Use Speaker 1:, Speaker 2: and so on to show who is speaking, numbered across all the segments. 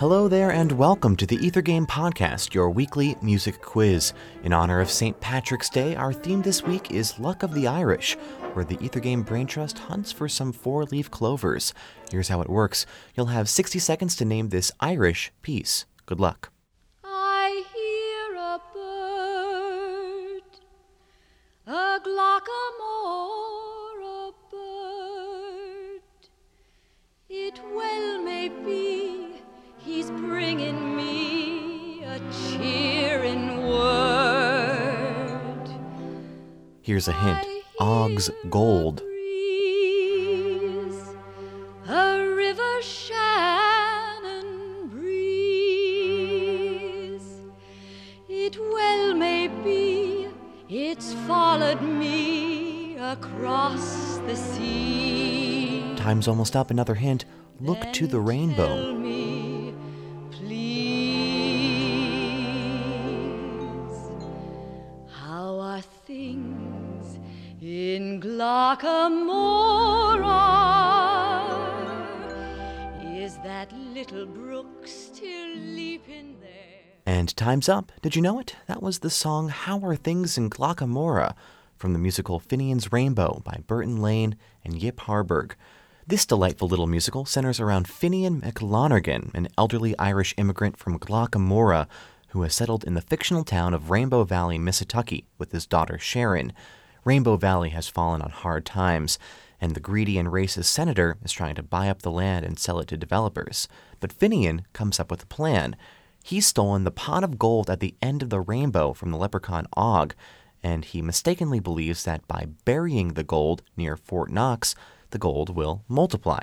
Speaker 1: Hello there, and welcome to the Ether Game Podcast, your weekly music quiz. In honor of St. Patrick's Day, our theme this week is Luck of the Irish, where the Ether Game Brain Trust hunts for some four leaf clovers. Here's how it works you'll have 60 seconds to name this Irish piece. Good luck. Here's a hint Og's Gold.
Speaker 2: breeze, a river Shannon breeze. It well may be it's followed me across the sea.
Speaker 1: Time's almost up. Another hint Look to the rainbow.
Speaker 2: Is that little brook still leaping there?
Speaker 1: And time's up. Did you know it? That was the song How Are Things in Glocca Morra from the musical Finian's Rainbow by Burton Lane and Yip Harburg. This delightful little musical centers around Finian McLonergan, an elderly Irish immigrant from Glocca Morra who has settled in the fictional town of Rainbow Valley, Missitucky, with his daughter Sharon. Rainbow Valley has fallen on hard times, and the greedy and racist senator is trying to buy up the land and sell it to developers. But Finian comes up with a plan. He's stolen the pot of gold at the end of the rainbow from the leprechaun Og, and he mistakenly believes that by burying the gold near Fort Knox, the gold will multiply,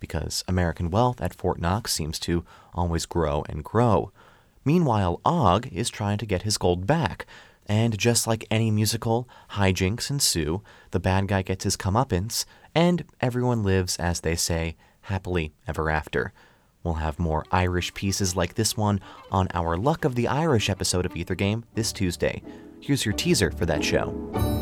Speaker 1: because American wealth at Fort Knox seems to always grow and grow. Meanwhile, Og is trying to get his gold back, and just like any musical, hijinks ensue, the bad guy gets his comeuppance, and everyone lives, as they say, happily ever after. We'll have more Irish pieces like this one on our Luck of the Irish episode of Ether Game this Tuesday. Here's your teaser for that show.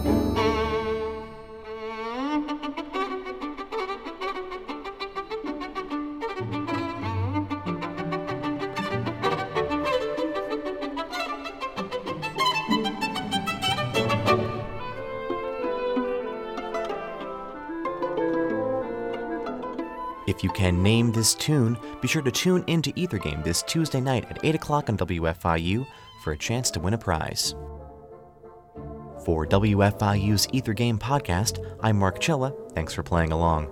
Speaker 1: If you can name this tune, be sure to tune into Ether Game this Tuesday night at 8 o'clock on WFIU for a chance to win a prize. For WFIU's Ether Game podcast, I'm Mark Chilla. Thanks for playing along.